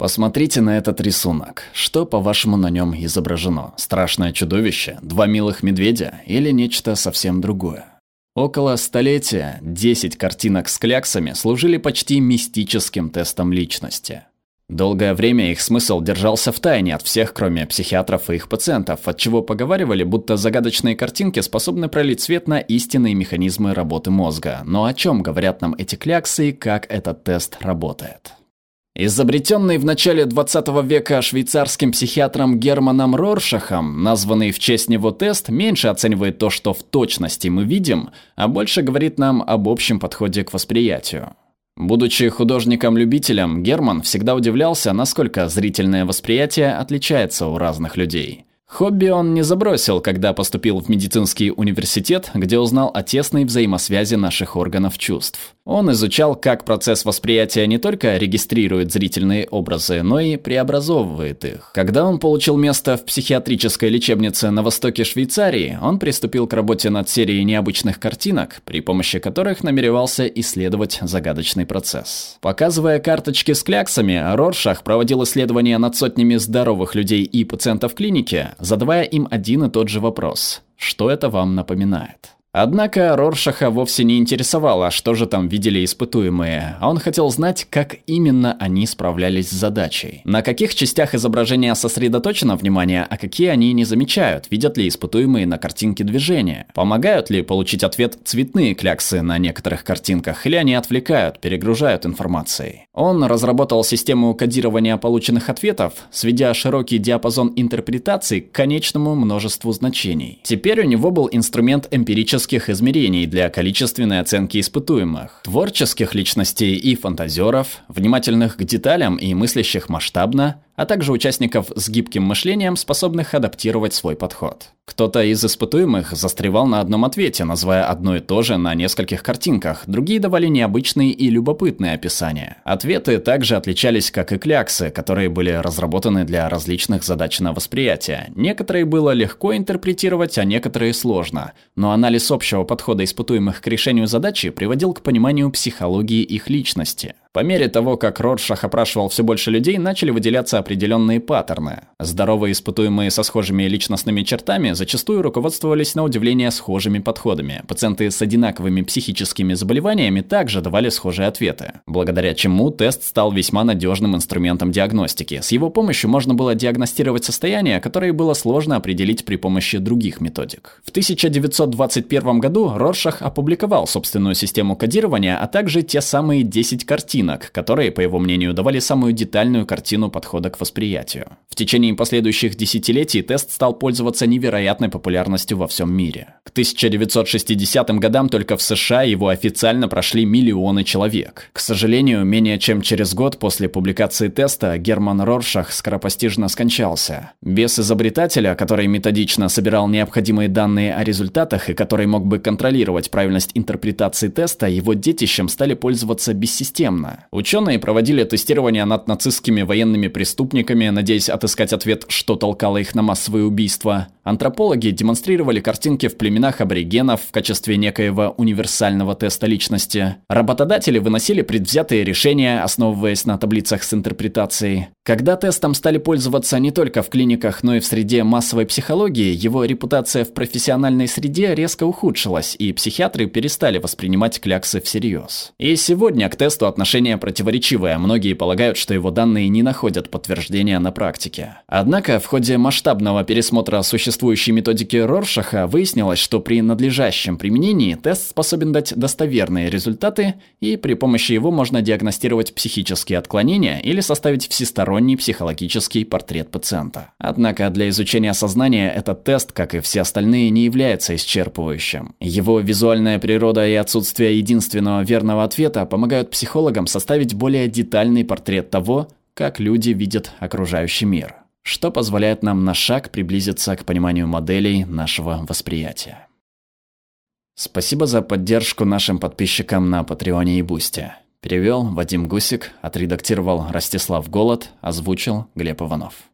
Посмотрите на этот рисунок. Что, по-вашему, на нем изображено? Страшное чудовище? Два милых медведя? Или нечто совсем другое? Около столетия 10 картинок с кляксами служили почти мистическим тестом личности. Долгое время их смысл держался в тайне от всех, кроме психиатров и их пациентов, от чего поговаривали, будто загадочные картинки способны пролить свет на истинные механизмы работы мозга. Но о чем говорят нам эти кляксы и как этот тест работает? Изобретенный в начале 20 века швейцарским психиатром Германом Роршахом, названный в честь него тест, меньше оценивает то, что в точности мы видим, а больше говорит нам об общем подходе к восприятию. Будучи художником-любителем, Герман всегда удивлялся, насколько зрительное восприятие отличается у разных людей. Хобби он не забросил, когда поступил в медицинский университет, где узнал о тесной взаимосвязи наших органов чувств. Он изучал, как процесс восприятия не только регистрирует зрительные образы, но и преобразовывает их. Когда он получил место в психиатрической лечебнице на востоке Швейцарии, он приступил к работе над серией необычных картинок, при помощи которых намеревался исследовать загадочный процесс. Показывая карточки с кляксами, Роршах проводил исследования над сотнями здоровых людей и пациентов клиники, задавая им один и тот же вопрос. Что это вам напоминает? Однако Роршаха вовсе не интересовало, что же там видели испытуемые, а он хотел знать, как именно они справлялись с задачей. На каких частях изображения сосредоточено внимание, а какие они не замечают, видят ли испытуемые на картинке движения. Помогают ли получить ответ цветные кляксы на некоторых картинках, или они отвлекают, перегружают информацией. Он разработал систему кодирования полученных ответов, сведя широкий диапазон интерпретаций к конечному множеству значений. Теперь у него был инструмент эмпирического творческих измерений для количественной оценки испытуемых, творческих личностей и фантазеров, внимательных к деталям и мыслящих масштабно, а также участников с гибким мышлением, способных адаптировать свой подход. Кто-то из испытуемых застревал на одном ответе, называя одно и то же на нескольких картинках, другие давали необычные и любопытные описания. Ответы также отличались, как и кляксы, которые были разработаны для различных задач на восприятие. Некоторые было легко интерпретировать, а некоторые сложно. Но анализ общего подхода испытуемых к решению задачи приводил к пониманию психологии их личности. По мере того, как Роршах опрашивал все больше людей, начали выделяться определенные паттерны. Здоровые испытуемые со схожими личностными чертами зачастую руководствовались на удивление схожими подходами. Пациенты с одинаковыми психическими заболеваниями также давали схожие ответы, благодаря чему тест стал весьма надежным инструментом диагностики. С его помощью можно было диагностировать состояния, которые было сложно определить при помощи других методик. В 1921 году Роршах опубликовал собственную систему кодирования, а также те самые 10 картин, картинок, которые, по его мнению, давали самую детальную картину подхода к восприятию. В течение последующих десятилетий тест стал пользоваться невероятной популярностью во всем мире. К 1960 годам только в США его официально прошли миллионы человек. К сожалению, менее чем через год после публикации теста Герман Роршах скоропостижно скончался. Без изобретателя, который методично собирал необходимые данные о результатах и который мог бы контролировать правильность интерпретации теста, его детищем стали пользоваться бессистемно, Сталина. Ученые проводили тестирование над нацистскими военными преступниками, надеясь отыскать ответ, что толкало их на массовые убийства. Антропологи демонстрировали картинки в племенах аборигенов в качестве некоего универсального теста личности. Работодатели выносили предвзятые решения, основываясь на таблицах с интерпретацией. Когда тестом стали пользоваться не только в клиниках, но и в среде массовой психологии, его репутация в профессиональной среде резко ухудшилась, и психиатры перестали воспринимать кляксы всерьез. И сегодня к тесту отношение противоречивое, многие полагают, что его данные не находят подтверждения на практике. Однако в ходе масштабного пересмотра существующей методики Роршаха выяснилось, что при надлежащем применении тест способен дать достоверные результаты, и при помощи его можно диагностировать психические отклонения или составить всесторонний всесторонний психологический портрет пациента. Однако для изучения сознания этот тест, как и все остальные, не является исчерпывающим. Его визуальная природа и отсутствие единственного верного ответа помогают психологам составить более детальный портрет того, как люди видят окружающий мир, что позволяет нам на шаг приблизиться к пониманию моделей нашего восприятия. Спасибо за поддержку нашим подписчикам на Патреоне и Бусте. Перевел Вадим Гусик, отредактировал Ростислав Голод, озвучил Глеб Иванов.